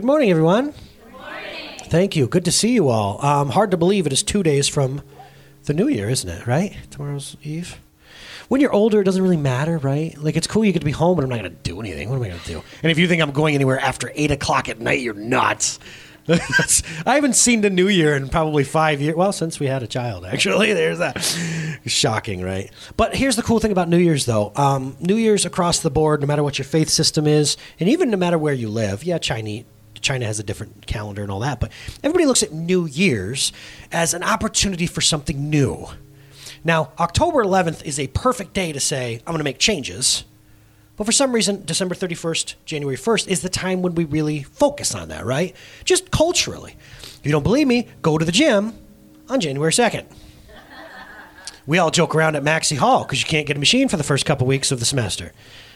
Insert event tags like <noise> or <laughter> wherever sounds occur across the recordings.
Good morning, everyone. Thank you. Good to see you all. Um, hard to believe it is two days from the new year, isn't it? Right? Tomorrow's Eve. When you're older, it doesn't really matter, right? Like it's cool you get to be home, but I'm not going to do anything. What am I going to do? And if you think I'm going anywhere after eight o'clock at night, you're nuts. <laughs> I haven't seen the new year in probably five years. Well, since we had a child, actually. <laughs> There's that. Shocking, right? But here's the cool thing about New Year's, though. Um, New Year's across the board, no matter what your faith system is, and even no matter where you live. Yeah, Chinese. China has a different calendar and all that, but everybody looks at New Year's as an opportunity for something new. Now, October 11th is a perfect day to say, I'm going to make changes. But for some reason, December 31st, January 1st is the time when we really focus on that, right? Just culturally. If you don't believe me, go to the gym on January 2nd. We all joke around at Maxi Hall because you can't get a machine for the first couple weeks of the semester.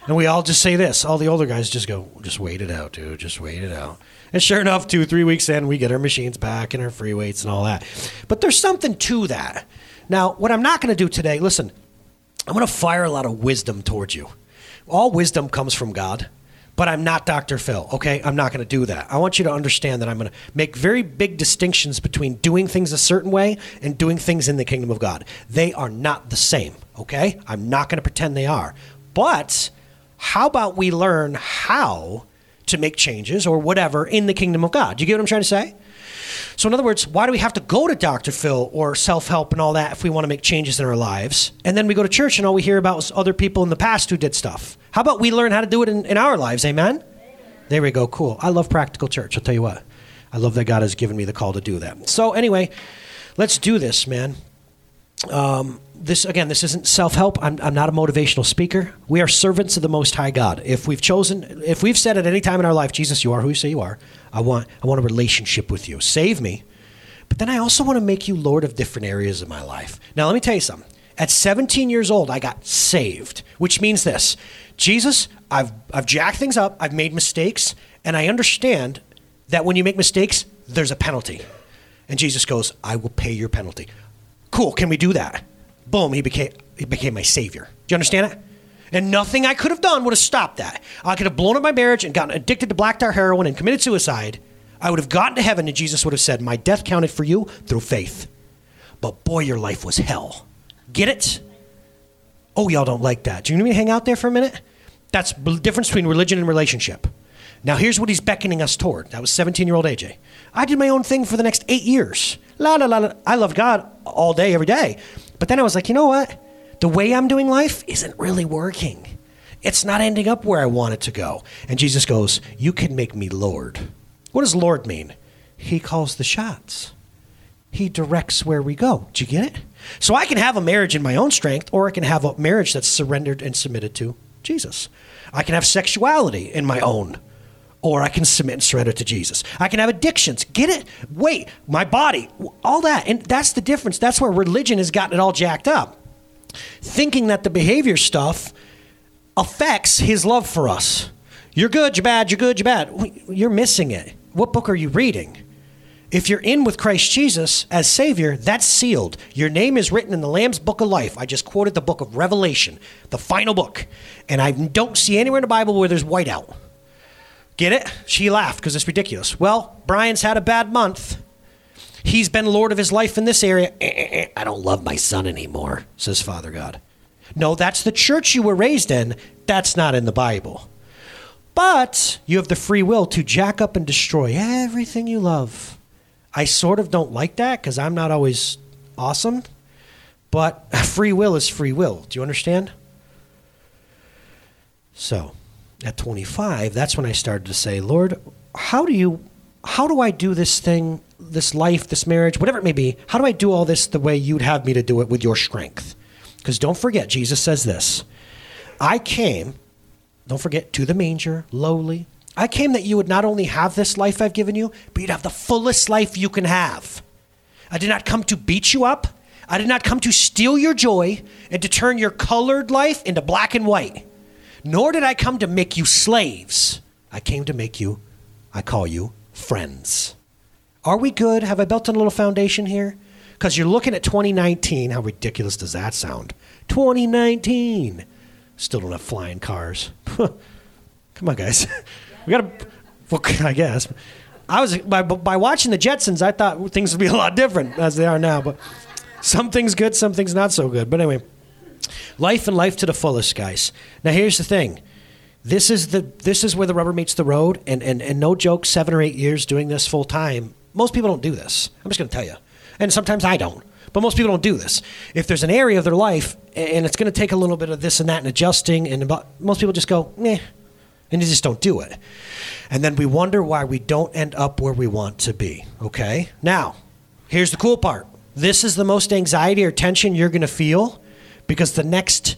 And we all just say this. All the older guys just go, just wait it out, dude. Just wait it out. And sure enough, two, three weeks in, we get our machines back and our free weights and all that. But there's something to that. Now, what I'm not going to do today, listen, I'm going to fire a lot of wisdom towards you. All wisdom comes from God, but I'm not Dr. Phil, okay? I'm not going to do that. I want you to understand that I'm going to make very big distinctions between doing things a certain way and doing things in the kingdom of God. They are not the same, okay? I'm not going to pretend they are. But how about we learn how to make changes or whatever in the kingdom of God? Do you get what I'm trying to say? So, in other words, why do we have to go to Dr. Phil or self help and all that if we want to make changes in our lives? And then we go to church and all we hear about is other people in the past who did stuff. How about we learn how to do it in, in our lives? Amen? There we go. Cool. I love practical church. I'll tell you what. I love that God has given me the call to do that. So, anyway, let's do this, man. Um, this again, this isn't self-help. I'm, I'm not a motivational speaker. We are servants of the Most High God. If we've chosen, if we've said at any time in our life, Jesus, you are who you say you are. I want, I want a relationship with you. Save me, but then I also want to make you Lord of different areas of my life. Now, let me tell you something. At 17 years old, I got saved, which means this: Jesus, I've I've jacked things up. I've made mistakes, and I understand that when you make mistakes, there's a penalty. And Jesus goes, I will pay your penalty. Cool, can we do that? Boom, he became he became my savior. Do you understand it? And nothing I could have done would have stopped that. I could have blown up my marriage and gotten addicted to black tar heroin and committed suicide. I would have gotten to heaven and Jesus would have said, My death counted for you through faith. But boy, your life was hell. Get it? Oh, y'all don't like that. Do you need me to hang out there for a minute? That's the difference between religion and relationship. Now, here's what he's beckoning us toward. That was 17 year old AJ. I did my own thing for the next eight years. La, la, la, la. I loved God all day, every day. But then I was like, you know what? The way I'm doing life isn't really working. It's not ending up where I want it to go. And Jesus goes, You can make me Lord. What does Lord mean? He calls the shots. He directs where we go. Do you get it? So I can have a marriage in my own strength, or I can have a marriage that's surrendered and submitted to Jesus. I can have sexuality in my own, or I can submit and surrender to Jesus. I can have addictions. Get it? Wait, my body, all that. And that's the difference. That's where religion has gotten it all jacked up. Thinking that the behavior stuff affects his love for us. You're good, you're bad, you're good, you're bad. You're missing it. What book are you reading? If you're in with Christ Jesus as Savior, that's sealed. Your name is written in the Lamb's Book of Life. I just quoted the book of Revelation, the final book. And I don't see anywhere in the Bible where there's whiteout. Get it? She laughed because it's ridiculous. Well, Brian's had a bad month. He's been Lord of his life in this area. Eh, eh, eh. I don't love my son anymore, says Father God. No, that's the church you were raised in. That's not in the Bible. But you have the free will to jack up and destroy everything you love. I sort of don't like that because I'm not always awesome. But <laughs> free will is free will. Do you understand? So, at 25, that's when I started to say, Lord, how do you, how do I do this thing, this life, this marriage, whatever it may be? How do I do all this the way you'd have me to do it with your strength? Because don't forget, Jesus says this I came, don't forget, to the manger, lowly. I came that you would not only have this life I've given you, but you'd have the fullest life you can have. I did not come to beat you up. I did not come to steal your joy and to turn your colored life into black and white. Nor did I come to make you slaves. I came to make you, I call you, friends. Are we good? Have I built a little foundation here? Because you're looking at 2019. How ridiculous does that sound? 2019. Still don't have flying cars. Come on, guys. <laughs> We got to. Well, <laughs> I guess. I was by, by watching the Jetsons. I thought things would be a lot different as they are now, but some things good, some things not so good. But anyway, life and life to the fullest, guys. Now here's the thing. This is the this is where the rubber meets the road, and and, and no joke. Seven or eight years doing this full time. Most people don't do this. I'm just going to tell you, and sometimes I don't. But most people don't do this. If there's an area of their life and it's going to take a little bit of this and that and adjusting, and most people just go, meh, and you just don't do it. And then we wonder why we don't end up where we want to be. Okay? Now, here's the cool part this is the most anxiety or tension you're going to feel because the next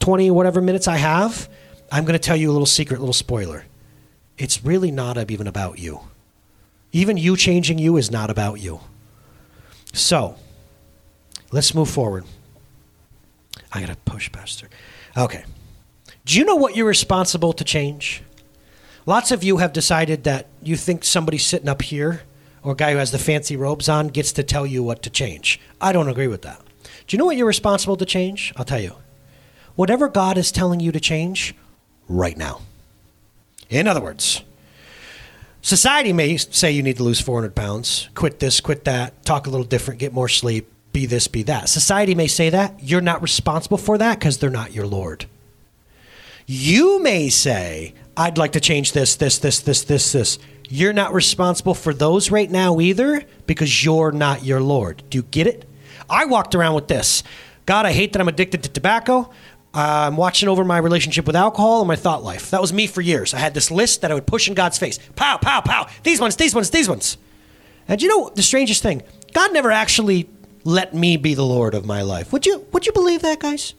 20 whatever minutes I have, I'm going to tell you a little secret, a little spoiler. It's really not even about you. Even you changing you is not about you. So, let's move forward. I got to push, Pastor. Okay. Do you know what you're responsible to change? Lots of you have decided that you think somebody sitting up here or a guy who has the fancy robes on gets to tell you what to change. I don't agree with that. Do you know what you're responsible to change? I'll tell you. Whatever God is telling you to change right now. In other words, society may say you need to lose 400 pounds, quit this, quit that, talk a little different, get more sleep, be this, be that. Society may say that. You're not responsible for that because they're not your Lord. You may say, I'd like to change this, this, this, this, this, this. You're not responsible for those right now either because you're not your Lord. Do you get it? I walked around with this God, I hate that I'm addicted to tobacco. Uh, I'm watching over my relationship with alcohol and my thought life. That was me for years. I had this list that I would push in God's face. Pow, pow, pow. These ones, these ones, these ones. And you know the strangest thing? God never actually let me be the Lord of my life. Would you would you believe that, guys?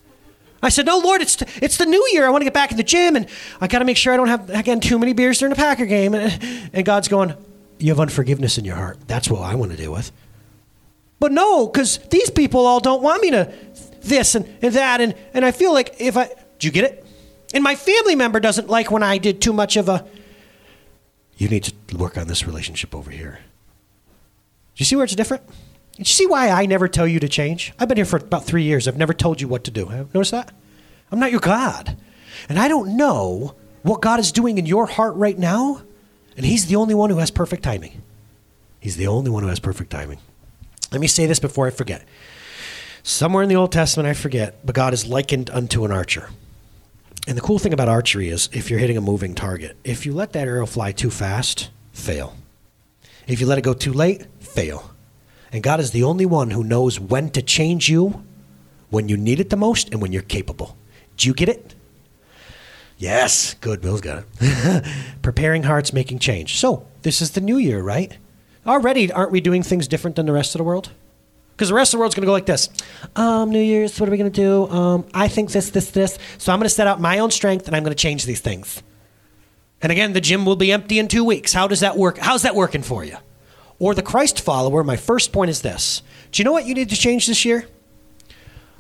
I said, "No, Lord, it's t- it's the new year. I want to get back in the gym, and I got to make sure I don't have again too many beers during a Packer game." And, <laughs> and God's going, "You have unforgiveness in your heart. That's what I want to deal with." But no, because these people all don't want me to this and, and that, and and I feel like if I do you get it? And my family member doesn't like when I did too much of a. You need to work on this relationship over here. Do you see where it's different? Do you see why I never tell you to change? I've been here for about three years. I've never told you what to do. Have noticed that? I'm not your God. And I don't know what God is doing in your heart right now. And He's the only one who has perfect timing. He's the only one who has perfect timing. Let me say this before I forget. Somewhere in the Old Testament, I forget, but God is likened unto an archer. And the cool thing about archery is if you're hitting a moving target, if you let that arrow fly too fast, fail. If you let it go too late, fail. And God is the only one who knows when to change you when you need it the most and when you're capable. Do you get it? Yes, good. Bill's got it. <laughs> Preparing hearts, making change. So, this is the new year, right? Already, aren't we doing things different than the rest of the world? Because the rest of the world's going to go like this. Um, New Year's, what are we going to do? Um, I think this, this, this. So I'm going to set out my own strength and I'm going to change these things. And again, the gym will be empty in two weeks. How does that work? How's that working for you? or the Christ follower, my first point is this. Do you know what you need to change this year?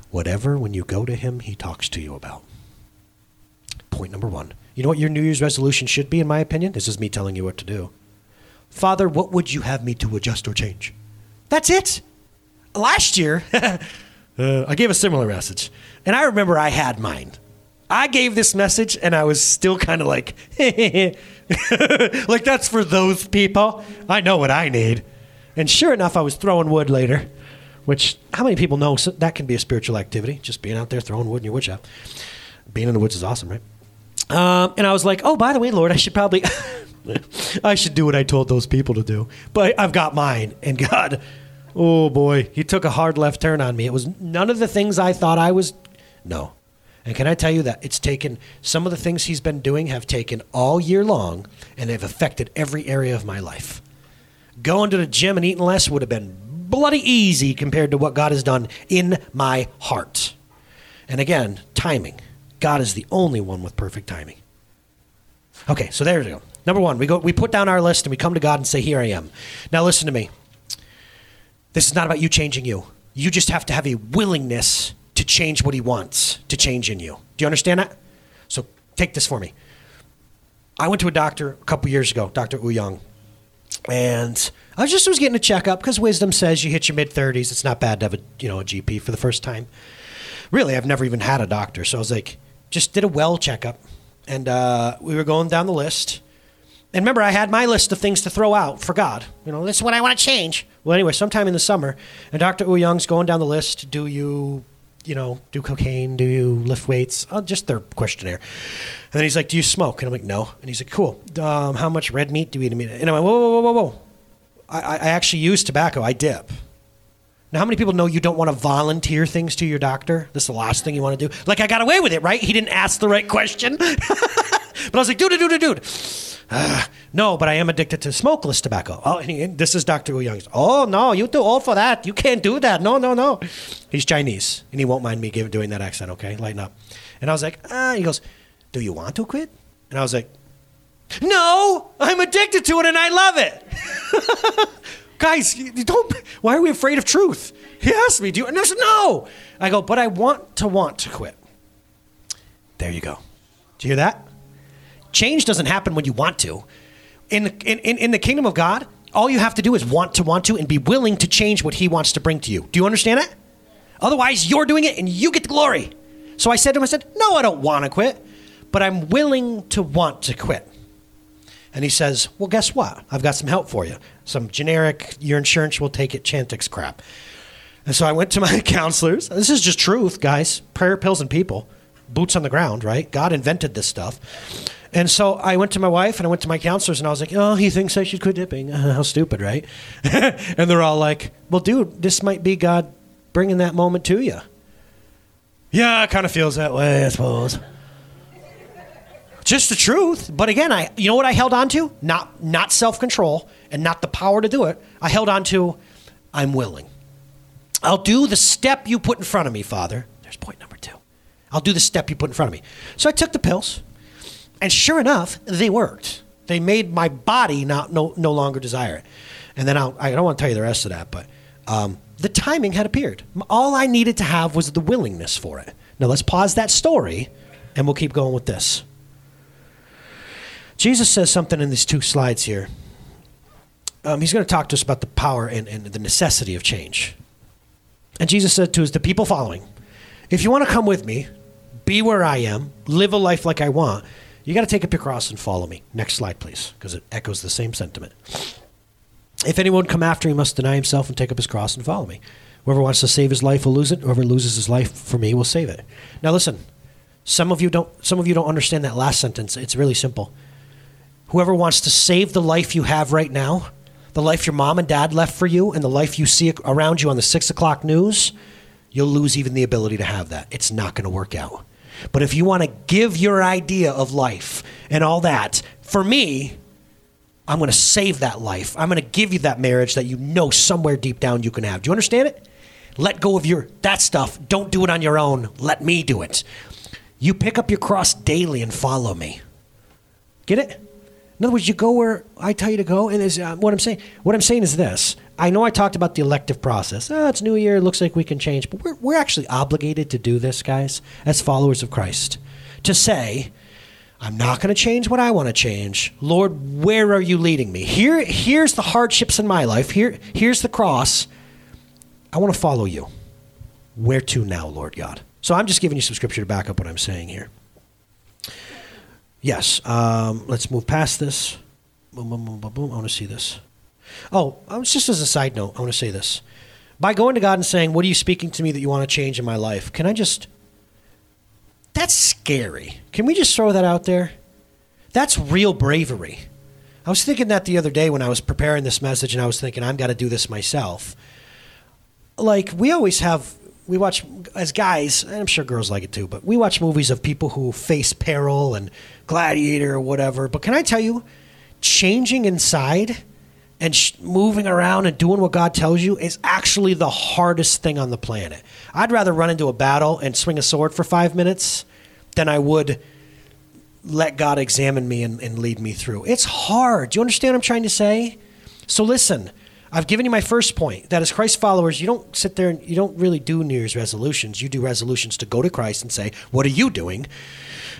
Whatever, when you go to Him, He talks to you about. Point number one. You know what your New Year's resolution should be, in my opinion? This is me telling you what to do. Father, what would you have me to adjust or change? That's it. Last year, <laughs> uh, I gave a similar message. And I remember I had mine. I gave this message and I was still kind of like, <laughs> like that's for those people. I know what I need. And sure enough, I was throwing wood later, which how many people know that can be a spiritual activity? Just being out there throwing wood in your wood shop. Being in the woods is awesome, right? Um, and I was like, oh, by the way, Lord, I should probably, <laughs> I should do what I told those people to do. But I've got mine. And God, oh boy, he took a hard left turn on me. It was none of the things I thought I was. No, and can I tell you that it's taken some of the things he's been doing have taken all year long and they've affected every area of my life. Going to the gym and eating less would have been bloody easy compared to what God has done in my heart. And again, timing. God is the only one with perfect timing. Okay, so there we go. Number one, we go we put down our list and we come to God and say, Here I am. Now listen to me. This is not about you changing you. You just have to have a willingness to change what he wants to change in you. Do you understand that? So take this for me. I went to a doctor a couple years ago, Dr. Young, and I just was getting a checkup because wisdom says you hit your mid 30s, it's not bad to have a you know a GP for the first time. Really, I've never even had a doctor, so I was like, just did a well checkup, and uh, we were going down the list, And remember, I had my list of things to throw out for God. You know, this is what I want to change. Well, anyway, sometime in the summer, and Dr. Wu Young's going down the list. Do you, you know, do cocaine? Do you lift weights? Oh, just their questionnaire. And then he's like, Do you smoke? And I'm like, No. And he's like, Cool. Um, how much red meat do you eat? A minute? And I'm like, Whoa, whoa, whoa, whoa, whoa. I, I actually use tobacco. I dip. Now, how many people know you don't want to volunteer things to your doctor? This is the last thing you want to do. Like, I got away with it, right? He didn't ask the right question. <laughs> but I was like, dude, dude, dude, dude. <sighs> No, but I am addicted to smokeless tobacco. Oh, he, this is Dr. Wu Young's. Oh, no, you're too old for that. You can't do that. No, no, no. He's Chinese, and he won't mind me giving, doing that accent, okay? Lighten up. And I was like, ah, he goes, do you want to quit? And I was like, no, I'm addicted to it and I love it. <laughs> Guys, you don't. Why are we afraid of truth? He asked me, "Do you?" And I said, "No." I go, "But I want to want to quit." There you go. Do you hear that? Change doesn't happen when you want to. In, in, in the kingdom of God, all you have to do is want to want to and be willing to change what He wants to bring to you. Do you understand that? Otherwise, you're doing it and you get the glory. So I said to him, I said, No, I don't want to quit, but I'm willing to want to quit. And he says, Well, guess what? I've got some help for you. Some generic, your insurance will take it Chantix crap. And so I went to my <laughs> counselors. This is just truth, guys. Prayer, pills, and people. Boots on the ground, right? God invented this stuff. And so I went to my wife and I went to my counselors and I was like, oh, he thinks I should quit dipping. <laughs> How stupid, right? <laughs> and they're all like, well, dude, this might be God bringing that moment to you. Yeah, it kind of feels that way, I suppose. Just the truth. But again, I you know what I held on to? Not not self-control and not the power to do it. I held on to I'm willing. I'll do the step you put in front of me, Father. There's point number 2. I'll do the step you put in front of me. So I took the pills. And sure enough, they worked. They made my body not no, no longer desire it. And then I'll, I don't want to tell you the rest of that, but um, the timing had appeared. All I needed to have was the willingness for it. Now let's pause that story, and we'll keep going with this. Jesus says something in these two slides here. Um, he's going to talk to us about the power and, and the necessity of change. And Jesus said to us, the people following, if you want to come with me, be where I am, live a life like I want, you got to take up your cross and follow me. Next slide, please, because it echoes the same sentiment. If anyone come after me, must deny himself and take up his cross and follow me. Whoever wants to save his life will lose it. Whoever loses his life for me will save it. Now listen, some of you don't some of you don't understand that last sentence. It's really simple. Whoever wants to save the life you have right now, the life your mom and dad left for you, and the life you see around you on the six o'clock news, you'll lose even the ability to have that. It's not going to work out. But if you want to give your idea of life and all that, for me, I'm going to save that life. I'm going to give you that marriage that you know somewhere deep down you can have. Do you understand it? Let go of your that stuff. Don't do it on your own. Let me do it. You pick up your cross daily and follow me. Get it? In other words, you go where I tell you to go, and is uh, what I'm saying. What I'm saying is this: I know I talked about the elective process. Oh, it's New Year. It looks like we can change, but we're we're actually obligated to do this, guys, as followers of Christ, to say, I'm not going to change what I want to change. Lord, where are you leading me? Here, here's the hardships in my life. Here, here's the cross. I want to follow you. Where to now, Lord God? So I'm just giving you some scripture to back up what I'm saying here. Yes. Um, let's move past this. Boom, boom, boom, boom, boom. I want to see this. Oh, I was just as a side note, I want to say this. By going to God and saying, What are you speaking to me that you want to change in my life? Can I just. That's scary. Can we just throw that out there? That's real bravery. I was thinking that the other day when I was preparing this message, and I was thinking, I've got to do this myself. Like, we always have we watch as guys, and I'm sure girls like it too, but we watch movies of people who face peril and gladiator or whatever. But can I tell you, changing inside and sh- moving around and doing what God tells you is actually the hardest thing on the planet. I'd rather run into a battle and swing a sword for five minutes than I would let God examine me and, and lead me through. It's hard. Do you understand what I'm trying to say? So listen I've given you my first point that as Christ followers, you don't sit there and you don't really do New Year's resolutions. You do resolutions to go to Christ and say, What are you doing?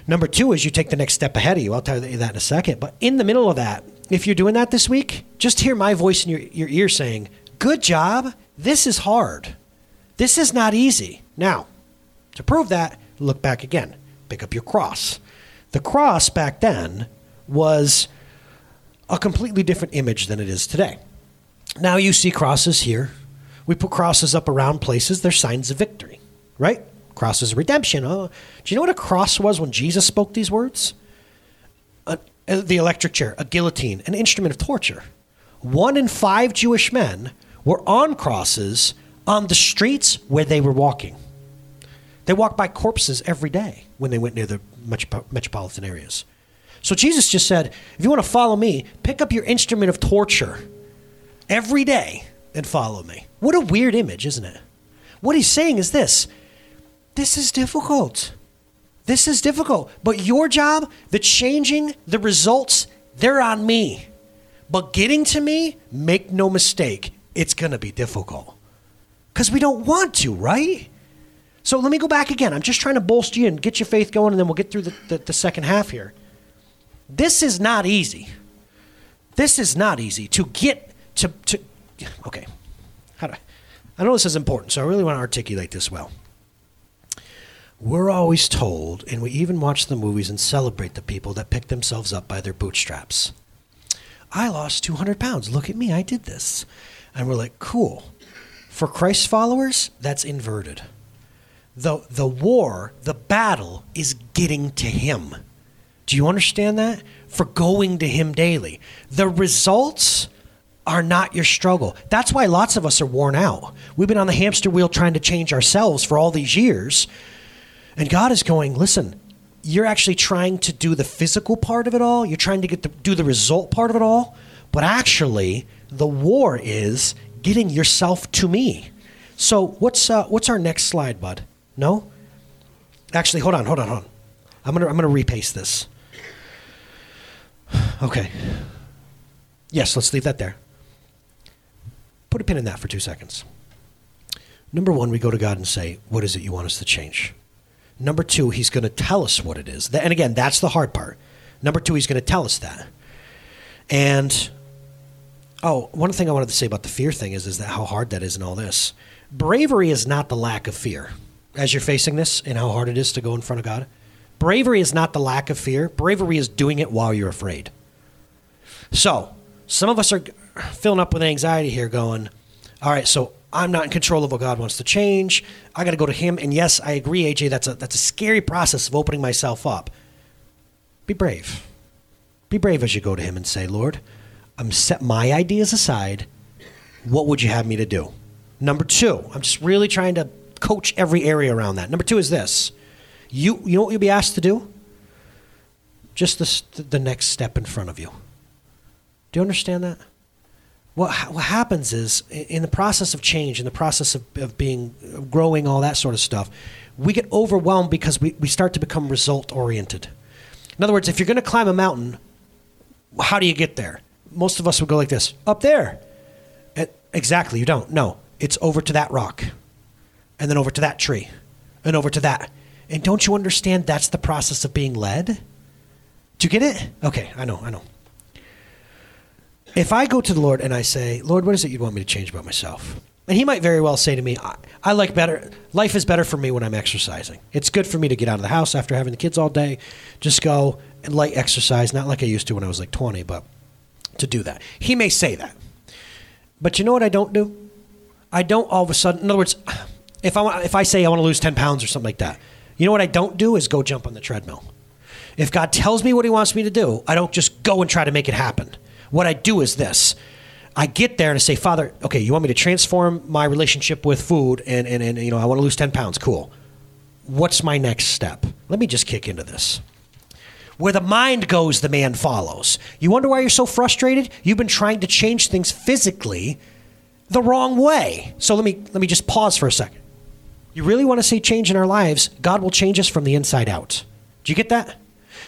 Number two is you take the next step ahead of you. I'll tell you that in a second. But in the middle of that, if you're doing that this week, just hear my voice in your, your ear saying, Good job. This is hard. This is not easy. Now, to prove that, look back again. Pick up your cross. The cross back then was a completely different image than it is today. Now you see crosses here. We put crosses up around places, they're signs of victory, right? Crosses of redemption. Oh, do you know what a cross was when Jesus spoke these words? A, the electric chair, a guillotine, an instrument of torture. One in five Jewish men were on crosses on the streets where they were walking. They walked by corpses every day when they went near the metropolitan areas. So Jesus just said, if you want to follow me, pick up your instrument of torture every day and follow me. What a weird image, isn't it? What he's saying is this this is difficult. This is difficult. But your job, the changing, the results, they're on me. But getting to me, make no mistake, it's going to be difficult. Because we don't want to, right? So let me go back again. I'm just trying to bolster you and get your faith going, and then we'll get through the, the, the second half here. This is not easy. This is not easy to get to, to okay. How do I, I know this is important, so I really want to articulate this well. We're always told, and we even watch the movies and celebrate the people that pick themselves up by their bootstraps. I lost 200 pounds. Look at me, I did this. And we're like, cool. For Christ followers, that's inverted. The, the war, the battle, is getting to Him. Do you understand that? For going to Him daily. The results are not your struggle. That's why lots of us are worn out. We've been on the hamster wheel trying to change ourselves for all these years. And God is going, listen, you're actually trying to do the physical part of it all. You're trying to get the, do the result part of it all. But actually, the war is getting yourself to me. So what's uh, what's our next slide, bud? No. Actually, hold on, hold on, hold on. I'm gonna I'm gonna repaste this. Okay. Yes, let's leave that there. Put a pin in that for two seconds. Number one, we go to God and say, What is it you want us to change? Number two, He's going to tell us what it is. And again, that's the hard part. Number two, He's going to tell us that. And, oh, one thing I wanted to say about the fear thing is, is that how hard that is in all this. Bravery is not the lack of fear as you're facing this and how hard it is to go in front of God. Bravery is not the lack of fear, bravery is doing it while you're afraid. So, some of us are filling up with anxiety here, going, all right, so I'm not in control of what God wants to change. I got to go to Him. And yes, I agree, AJ. That's a that's a scary process of opening myself up. Be brave. Be brave as you go to Him and say, Lord, I'm set my ideas aside. What would you have me to do? Number two, I'm just really trying to coach every area around that. Number two is this: you you know what you'll be asked to do? Just the the next step in front of you. Do you understand that? What, what happens is in the process of change, in the process of, of being of growing, all that sort of stuff, we get overwhelmed because we, we start to become result oriented. In other words, if you're going to climb a mountain, how do you get there? Most of us would go like this up there. Exactly, you don't. No, it's over to that rock, and then over to that tree, and over to that. And don't you understand that's the process of being led? Do you get it? Okay, I know, I know. If I go to the Lord and I say, Lord, what is it you'd want me to change about myself? And he might very well say to me, I, I, like better, life is better for me when I'm exercising. It's good for me to get out of the house after having the kids all day, just go and light exercise, not like I used to when I was like 20, but to do that. He may say that. But you know what I don't do? I don't all of a sudden, in other words, if I, if I say I want to lose 10 pounds or something like that, you know what I don't do is go jump on the treadmill. If God tells me what he wants me to do, I don't just go and try to make it happen. What I do is this. I get there and I say, Father, okay, you want me to transform my relationship with food and, and, and you know, I want to lose 10 pounds. Cool. What's my next step? Let me just kick into this. Where the mind goes, the man follows. You wonder why you're so frustrated? You've been trying to change things physically the wrong way. So let me let me just pause for a second. You really want to see change in our lives? God will change us from the inside out. Do you get that?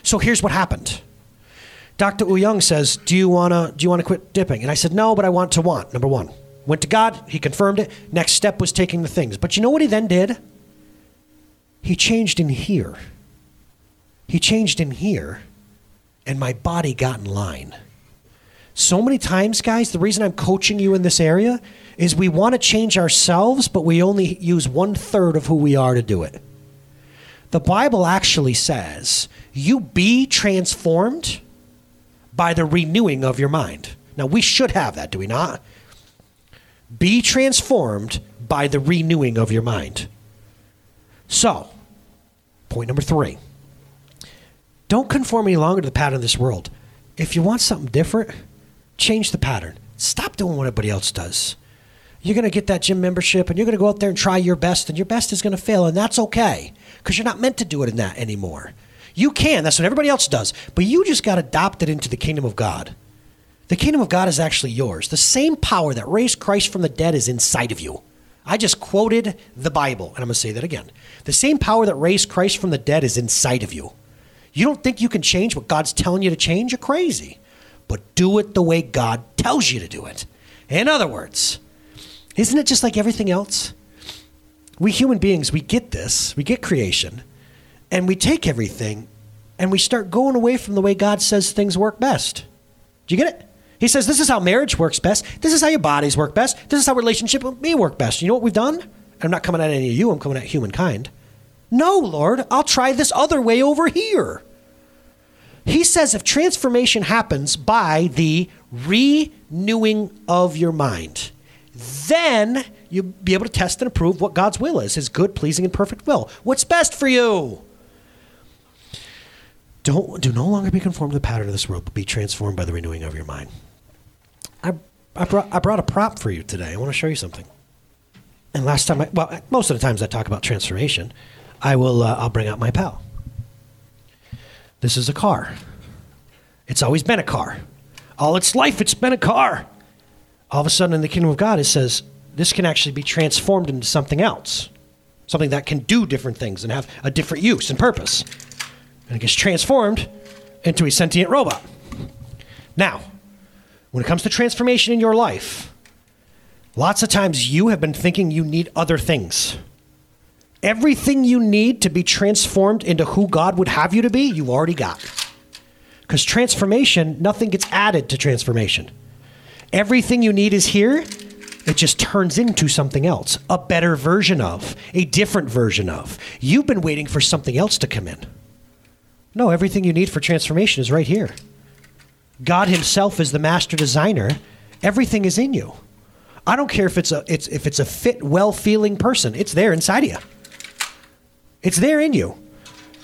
So here's what happened. Dr. Young says, "Do you wanna do you wanna quit dipping?" And I said, "No, but I want to want." Number one, went to God. He confirmed it. Next step was taking the things. But you know what he then did? He changed in here. He changed in here, and my body got in line. So many times, guys, the reason I'm coaching you in this area is we want to change ourselves, but we only use one third of who we are to do it. The Bible actually says, you be transformed by the renewing of your mind. Now, we should have that, do we not? Be transformed by the renewing of your mind. So, point number three don't conform any longer to the pattern of this world. If you want something different, change the pattern. Stop doing what everybody else does. You're going to get that gym membership and you're going to go out there and try your best, and your best is going to fail, and that's okay because you're not meant to do it in that anymore. You can, that's what everybody else does, but you just got adopted into the kingdom of God. The kingdom of God is actually yours. The same power that raised Christ from the dead is inside of you. I just quoted the Bible, and I'm going to say that again. The same power that raised Christ from the dead is inside of you. You don't think you can change what God's telling you to change? You're crazy. But do it the way God tells you to do it. In other words, isn't it just like everything else? We human beings, we get this, we get creation, and we take everything and we start going away from the way God says things work best. Do you get it? He says, This is how marriage works best. This is how your bodies work best. This is how relationship with me work best. You know what we've done? I'm not coming at any of you, I'm coming at humankind. No, Lord, I'll try this other way over here. He says if transformation happens by the renewing of your mind, then you'll be able to test and approve what God's will is, his good, pleasing, and perfect will. What's best for you? Don't do no longer be conformed to the pattern of this world, but be transformed by the renewing of your mind. I, I, brought, I brought a prop for you today. I want to show you something. And last time, I, well, most of the times I talk about transformation, I will uh, I'll bring out my pal. This is a car. It's always been a car. All its life, it's been a car. All of a sudden, in the kingdom of God, it says this can actually be transformed into something else, something that can do different things and have a different use and purpose. And it gets transformed into a sentient robot. Now, when it comes to transformation in your life, lots of times you have been thinking you need other things. Everything you need to be transformed into who God would have you to be, you've already got. Because transformation, nothing gets added to transformation. Everything you need is here. It just turns into something else, a better version of, a different version of. You've been waiting for something else to come in. No, everything you need for transformation is right here. God Himself is the master designer. Everything is in you. I don't care if it's a it's if it's a fit, well feeling person. It's there inside of you. It's there in you.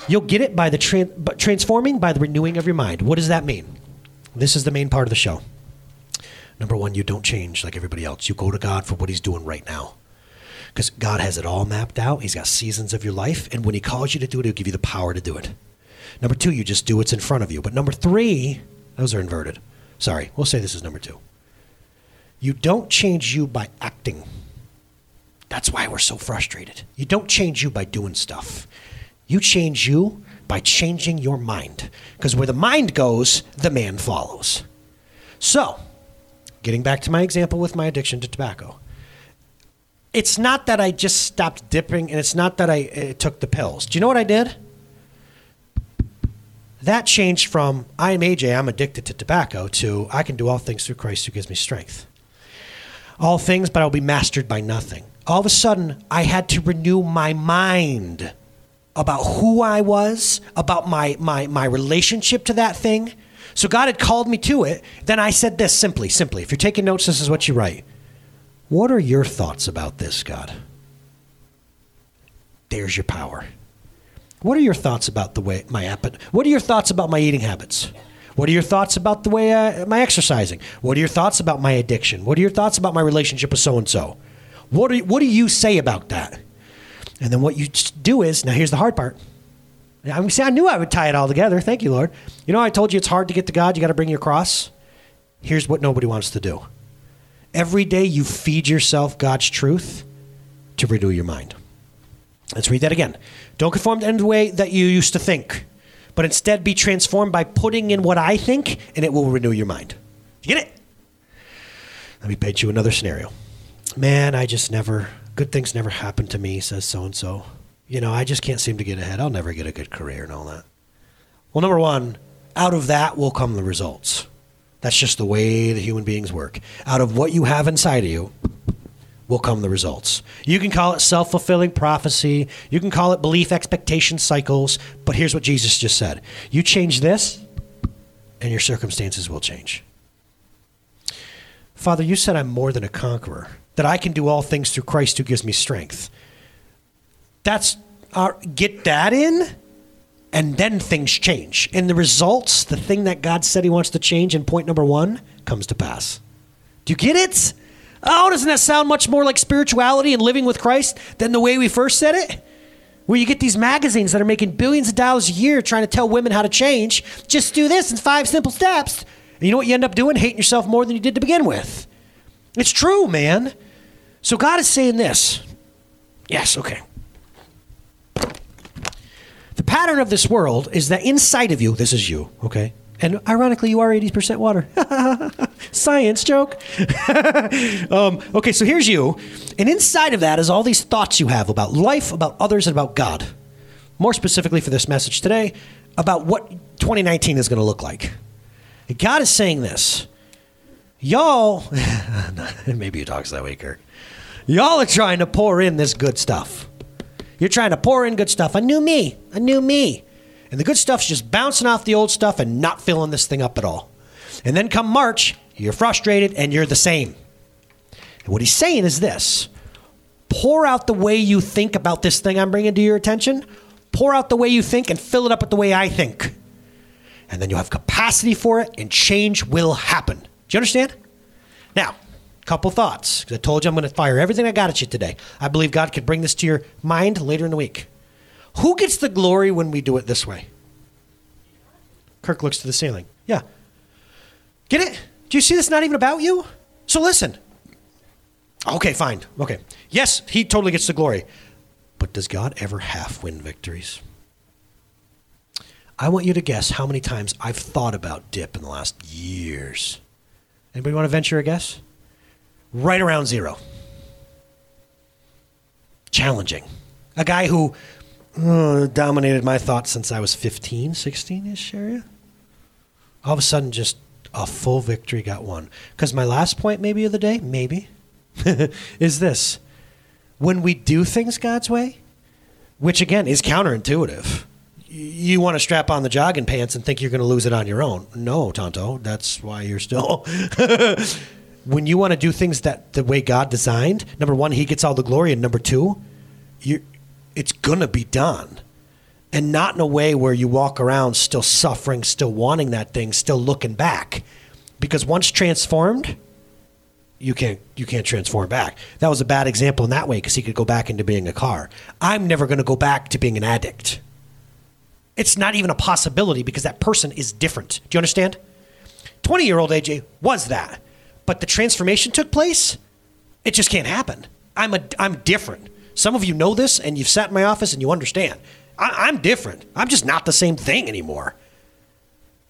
You'll get it by the tra- transforming by the renewing of your mind. What does that mean? This is the main part of the show. Number one, you don't change like everybody else. You go to God for what He's doing right now. Because God has it all mapped out. He's got seasons of your life. And when He calls you to do it, He'll give you the power to do it. Number two, you just do what's in front of you. But number three, those are inverted. Sorry, we'll say this is number two. You don't change you by acting. That's why we're so frustrated. You don't change you by doing stuff. You change you by changing your mind. Because where the mind goes, the man follows. So, getting back to my example with my addiction to tobacco, it's not that I just stopped dipping and it's not that I took the pills. Do you know what I did? That changed from I am AJ, I'm addicted to tobacco, to I can do all things through Christ who gives me strength. All things, but I'll be mastered by nothing. All of a sudden, I had to renew my mind about who I was, about my, my, my relationship to that thing. So God had called me to it. Then I said this simply, simply. If you're taking notes, this is what you write. What are your thoughts about this, God? There's your power. What are your thoughts about the way my appetite? What are your thoughts about my eating habits? What are your thoughts about the way uh, my exercising? What are your thoughts about my addiction? What are your thoughts about my relationship with so and so? What do what do you say about that? And then what you do is now here's the hard part. I see, I knew I would tie it all together. Thank you, Lord. You know, I told you it's hard to get to God. You got to bring your cross. Here's what nobody wants to do. Every day you feed yourself God's truth to renew your mind. Let's read that again. Don't conform to the way that you used to think, but instead be transformed by putting in what I think, and it will renew your mind. You get it? Let me paint you another scenario. Man, I just never, good things never happen to me, says so and so. You know, I just can't seem to get ahead. I'll never get a good career and all that. Well, number one, out of that will come the results. That's just the way the human beings work. Out of what you have inside of you will come the results. You can call it self fulfilling prophecy, you can call it belief expectation cycles, but here's what Jesus just said You change this, and your circumstances will change. Father, you said I'm more than a conqueror, that I can do all things through Christ who gives me strength. That's our, get that in, and then things change. And the results, the thing that God said He wants to change in point number one, comes to pass. Do you get it? Oh, doesn't that sound much more like spirituality and living with Christ than the way we first said it? Where you get these magazines that are making billions of dollars a year trying to tell women how to change. Just do this in five simple steps. And you know what you end up doing? Hating yourself more than you did to begin with. It's true, man. So God is saying this. Yes, okay. The pattern of this world is that inside of you, this is you, okay? And ironically, you are 80% water. <laughs> Science joke. <laughs> um, okay, so here's you. And inside of that is all these thoughts you have about life, about others, and about God. More specifically for this message today, about what 2019 is going to look like. God is saying this. Y'all, <laughs> maybe you talks that way, Kirk. Y'all are trying to pour in this good stuff. You're trying to pour in good stuff. A new me, a new me. And the good stuff's just bouncing off the old stuff and not filling this thing up at all. And then come March, you're frustrated and you're the same. And what he's saying is this pour out the way you think about this thing I'm bringing to your attention, pour out the way you think and fill it up with the way I think. And then you'll have capacity for it and change will happen. Do you understand? Now, couple thoughts because I told you I'm going to fire everything I got at you today. I believe God could bring this to your mind later in the week. Who gets the glory when we do it this way? Kirk looks to the ceiling. Yeah. Get it? Do you see this not even about you? So listen. Okay, fine. Okay. Yes, he totally gets the glory. But does God ever half win victories? I want you to guess how many times I've thought about dip in the last years. Anybody want to venture a guess? Right around zero. Challenging. A guy who uh, dominated my thoughts since I was 15, 16 ish area. All of a sudden, just a full victory got won. Because my last point, maybe of the day, maybe, <laughs> is this. When we do things God's way, which again is counterintuitive, you want to strap on the jogging pants and think you're going to lose it on your own. No, Tonto, that's why you're still. <laughs> when you want to do things that the way God designed, number one, He gets all the glory, and number two, you it's going to be done. And not in a way where you walk around still suffering, still wanting that thing, still looking back. Because once transformed, you can't you can't transform back. That was a bad example in that way because he could go back into being a car. I'm never going to go back to being an addict. It's not even a possibility because that person is different. Do you understand? 20 year old AJ was that, but the transformation took place. It just can't happen. I'm a I'm different. Some of you know this and you've sat in my office and you understand. I, am different. I'm just not the same thing anymore.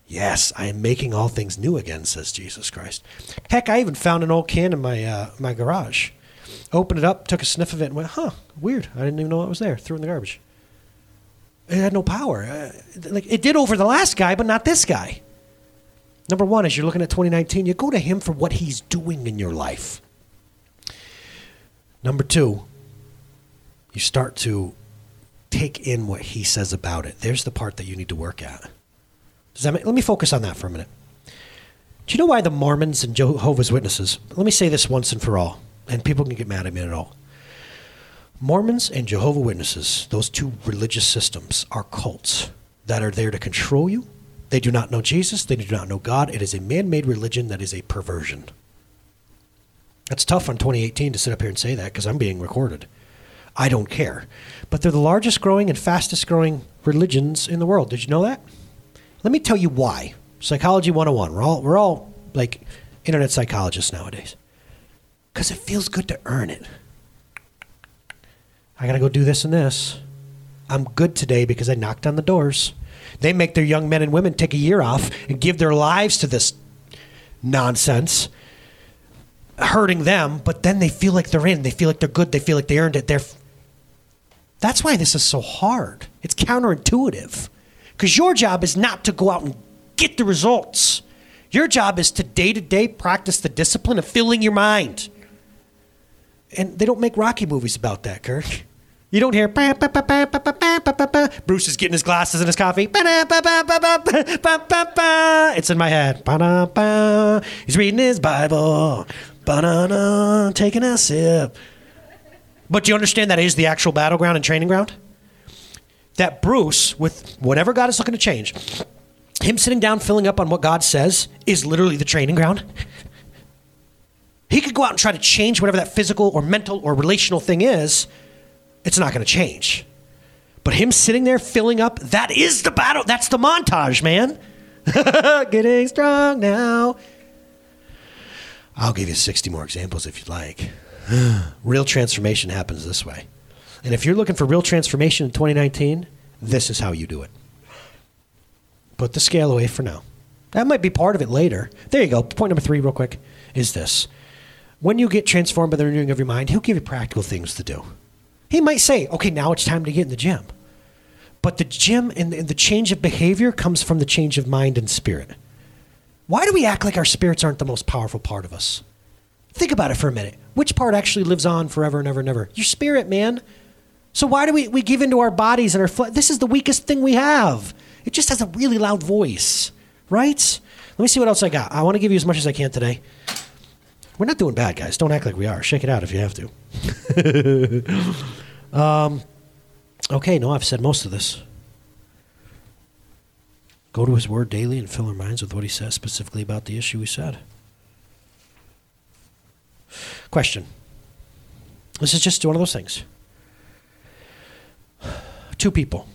Yes, I am making all things new again, says Jesus Christ. Heck, I even found an old can in my uh, my garage. Opened it up, took a sniff of it, and went, "Huh, weird. I didn't even know it was there." Threw it in the garbage. It had no power. Uh, like it did over the last guy, but not this guy. Number one, as you're looking at 2019, you go to him for what he's doing in your life. Number two, you start to take in what he says about it. There's the part that you need to work at. Does that make, let me focus on that for a minute. Do you know why the Mormons and Jehovah's Witnesses? Let me say this once and for all, and people can get mad at me at all. Mormons and Jehovah Witnesses, those two religious systems, are cults that are there to control you. They do not know Jesus. They do not know God. It is a man made religion that is a perversion. That's tough on 2018 to sit up here and say that because I'm being recorded. I don't care. But they're the largest growing and fastest growing religions in the world. Did you know that? Let me tell you why. Psychology 101. We're all, we're all like internet psychologists nowadays. Because it feels good to earn it. I got to go do this and this. I'm good today because I knocked on the doors. They make their young men and women take a year off and give their lives to this nonsense hurting them, but then they feel like they're in. They feel like they're good. They feel like they earned it. They're that's why this is so hard. It's counterintuitive. Because your job is not to go out and get the results. Your job is to day to day practice the discipline of filling your mind. And they don't make Rocky movies about that, Kirk. You don't hear Bruce is getting his glasses and his coffee. It's in my head. He's reading his Bible. Taking a sip. But do you understand that is the actual battleground and training ground? That Bruce, with whatever God is looking to change, him sitting down, filling up on what God says, is literally the training ground. He could go out and try to change whatever that physical or mental or relational thing is. It's not going to change. But him sitting there filling up, that is the battle. That's the montage, man. <laughs> Getting strong now. I'll give you 60 more examples if you'd like. <gasps> real transformation happens this way. And if you're looking for real transformation in 2019, this is how you do it. Put the scale away for now. That might be part of it later. There you go. Point number three, real quick, is this. When you get transformed by the renewing of your mind, he'll give you practical things to do. He might say, okay, now it's time to get in the gym. But the gym and the change of behavior comes from the change of mind and spirit. Why do we act like our spirits aren't the most powerful part of us? Think about it for a minute. Which part actually lives on forever and ever and ever? Your spirit, man. So why do we, we give into our bodies and our flesh? This is the weakest thing we have. It just has a really loud voice, right? Let me see what else I got. I want to give you as much as I can today. We're not doing bad, guys. Don't act like we are. Shake it out if you have to. <laughs> um, okay, no, I've said most of this. Go to his word daily and fill our minds with what he says specifically about the issue we said. Question. This is just one of those things. Two people.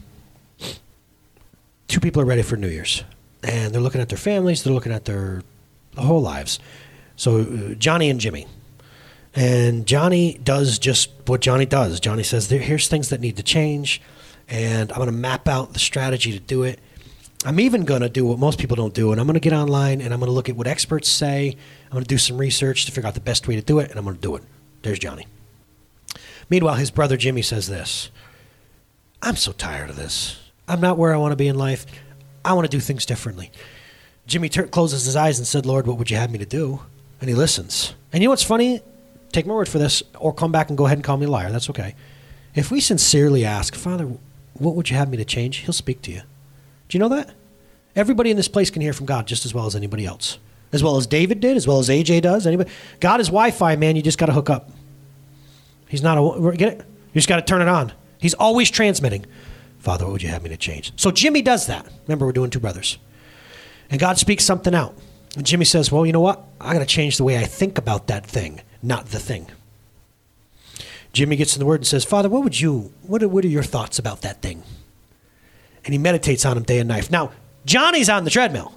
Two people are ready for New Year's. And they're looking at their families, they're looking at their whole lives. So, uh, Johnny and Jimmy. And Johnny does just what Johnny does. Johnny says, Here's things that need to change, and I'm going to map out the strategy to do it. I'm even going to do what most people don't do, and I'm going to get online and I'm going to look at what experts say. I'm going to do some research to figure out the best way to do it, and I'm going to do it. There's Johnny. Meanwhile, his brother Jimmy says this I'm so tired of this. I'm not where I want to be in life. I want to do things differently. Jimmy closes his eyes and said, Lord, what would you have me to do? And he listens. And you know what's funny? Take my word for this, or come back and go ahead and call me a liar. That's okay. If we sincerely ask, Father, what would you have me to change? He'll speak to you. Do you know that? Everybody in this place can hear from God just as well as anybody else. As well as David did, as well as AJ does. Anybody? God is Wi Fi, man. You just got to hook up. He's not a. Get it? You just got to turn it on. He's always transmitting. Father, what would you have me to change? So Jimmy does that. Remember, we're doing two brothers. And God speaks something out. And Jimmy says, Well, you know what? I got to change the way I think about that thing, not the thing. Jimmy gets in the word and says, Father, what would you, what are, what are your thoughts about that thing? And he meditates on him day and night. Now, Johnny's on the treadmill.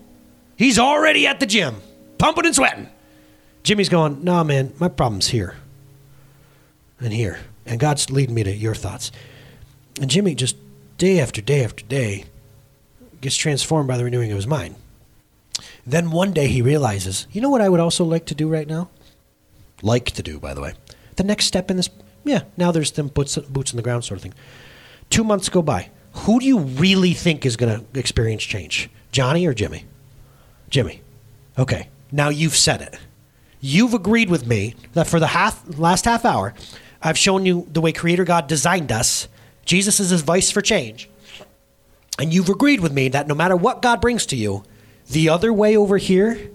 He's already at the gym, pumping and sweating. Jimmy's going, Nah, man, my problem's here and here. And God's leading me to your thoughts. And Jimmy just day after day after day gets transformed by the renewing of his mind. Then one day he realizes, you know what I would also like to do right now? Like to do, by the way. The next step in this, yeah, now there's them boots, boots in the ground sort of thing. Two months go by. Who do you really think is going to experience change? Johnny or Jimmy? Jimmy. Okay. Now you've said it. You've agreed with me that for the half, last half hour, I've shown you the way Creator God designed us. Jesus is his voice for change. And you've agreed with me that no matter what God brings to you, the other way over here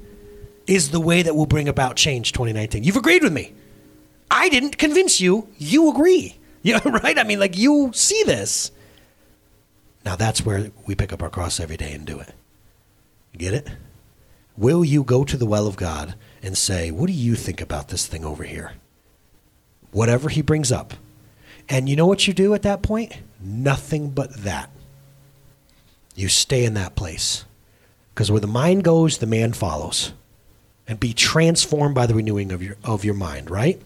is the way that will bring about change 2019. You've agreed with me. I didn't convince you. You agree. <laughs> Yeah, right? I mean, like, you see this. Now that's where we pick up our cross every day and do it. Get it? Will you go to the well of God and say, What do you think about this thing over here? Whatever he brings up. And you know what you do at that point? Nothing but that. You stay in that place. Because where the mind goes, the man follows. And be transformed by the renewing of your, of your mind, right?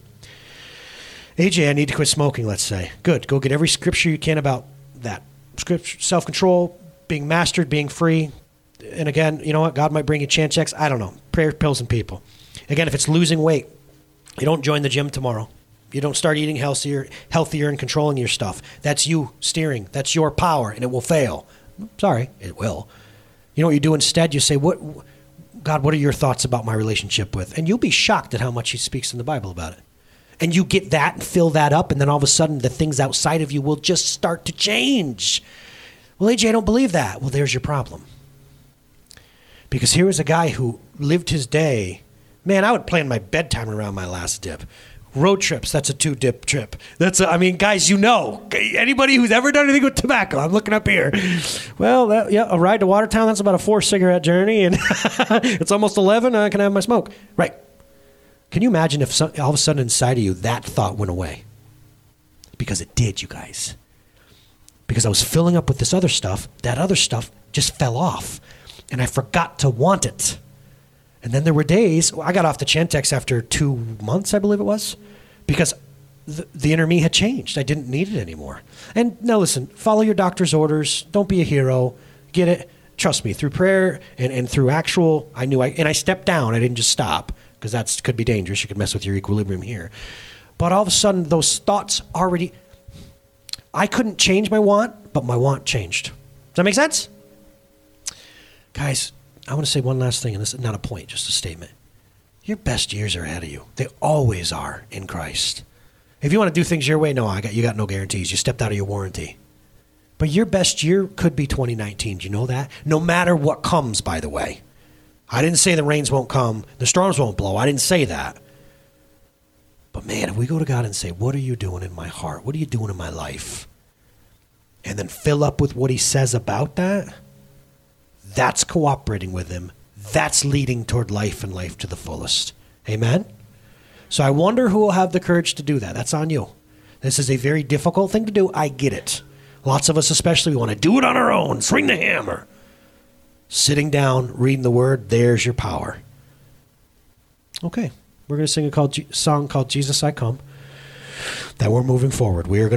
AJ, I need to quit smoking, let's say. Good. Go get every scripture you can about that. Scripture, self control, being mastered, being free. And again, you know what? God might bring you Chantix. I don't know. Prayer, pills, and people. Again, if it's losing weight, you don't join the gym tomorrow. You don't start eating healthier, healthier and controlling your stuff. That's you steering. That's your power, and it will fail. Sorry, it will. You know what you do instead? You say, "What, God? What are your thoughts about my relationship with?" And you'll be shocked at how much He speaks in the Bible about it. And you get that and fill that up, and then all of a sudden the things outside of you will just start to change. Well, AJ, I don't believe that. Well, there's your problem. Because here was a guy who lived his day. Man, I would plan my bedtime around my last dip. Road trips, that's a two dip trip. That's, a, I mean, guys, you know, anybody who's ever done anything with tobacco, I'm looking up here. Well, that, yeah, a ride to Watertown, that's about a four cigarette journey, and <laughs> it's almost 11, I can have my smoke. Right. Can you imagine if some, all of a sudden inside of you that thought went away? Because it did, you guys. Because I was filling up with this other stuff, that other stuff just fell off, and I forgot to want it. And then there were days, I got off the Chantix after two months, I believe it was, because the, the inner me had changed. I didn't need it anymore. And now listen, follow your doctor's orders. Don't be a hero. Get it. Trust me, through prayer and, and through actual, I knew I, and I stepped down. I didn't just stop because that could be dangerous. You could mess with your equilibrium here. But all of a sudden, those thoughts already, I couldn't change my want, but my want changed. Does that make sense? Guys, I want to say one last thing, and this is not a point, just a statement. Your best years are ahead of you. They always are in Christ. If you want to do things your way, no, I got you got no guarantees. You stepped out of your warranty. But your best year could be 2019. Do you know that? No matter what comes, by the way. I didn't say the rains won't come, the storms won't blow. I didn't say that. But man, if we go to God and say, What are you doing in my heart? What are you doing in my life? And then fill up with what He says about that that's cooperating with Him. That's leading toward life and life to the fullest. Amen? So I wonder who will have the courage to do that. That's on you. This is a very difficult thing to do. I get it. Lots of us, especially, we want to do it on our own, swing the hammer. Sitting down, reading the word, there's your power. Okay, we're going to sing a called, song called Jesus I Come that we're moving forward. We are going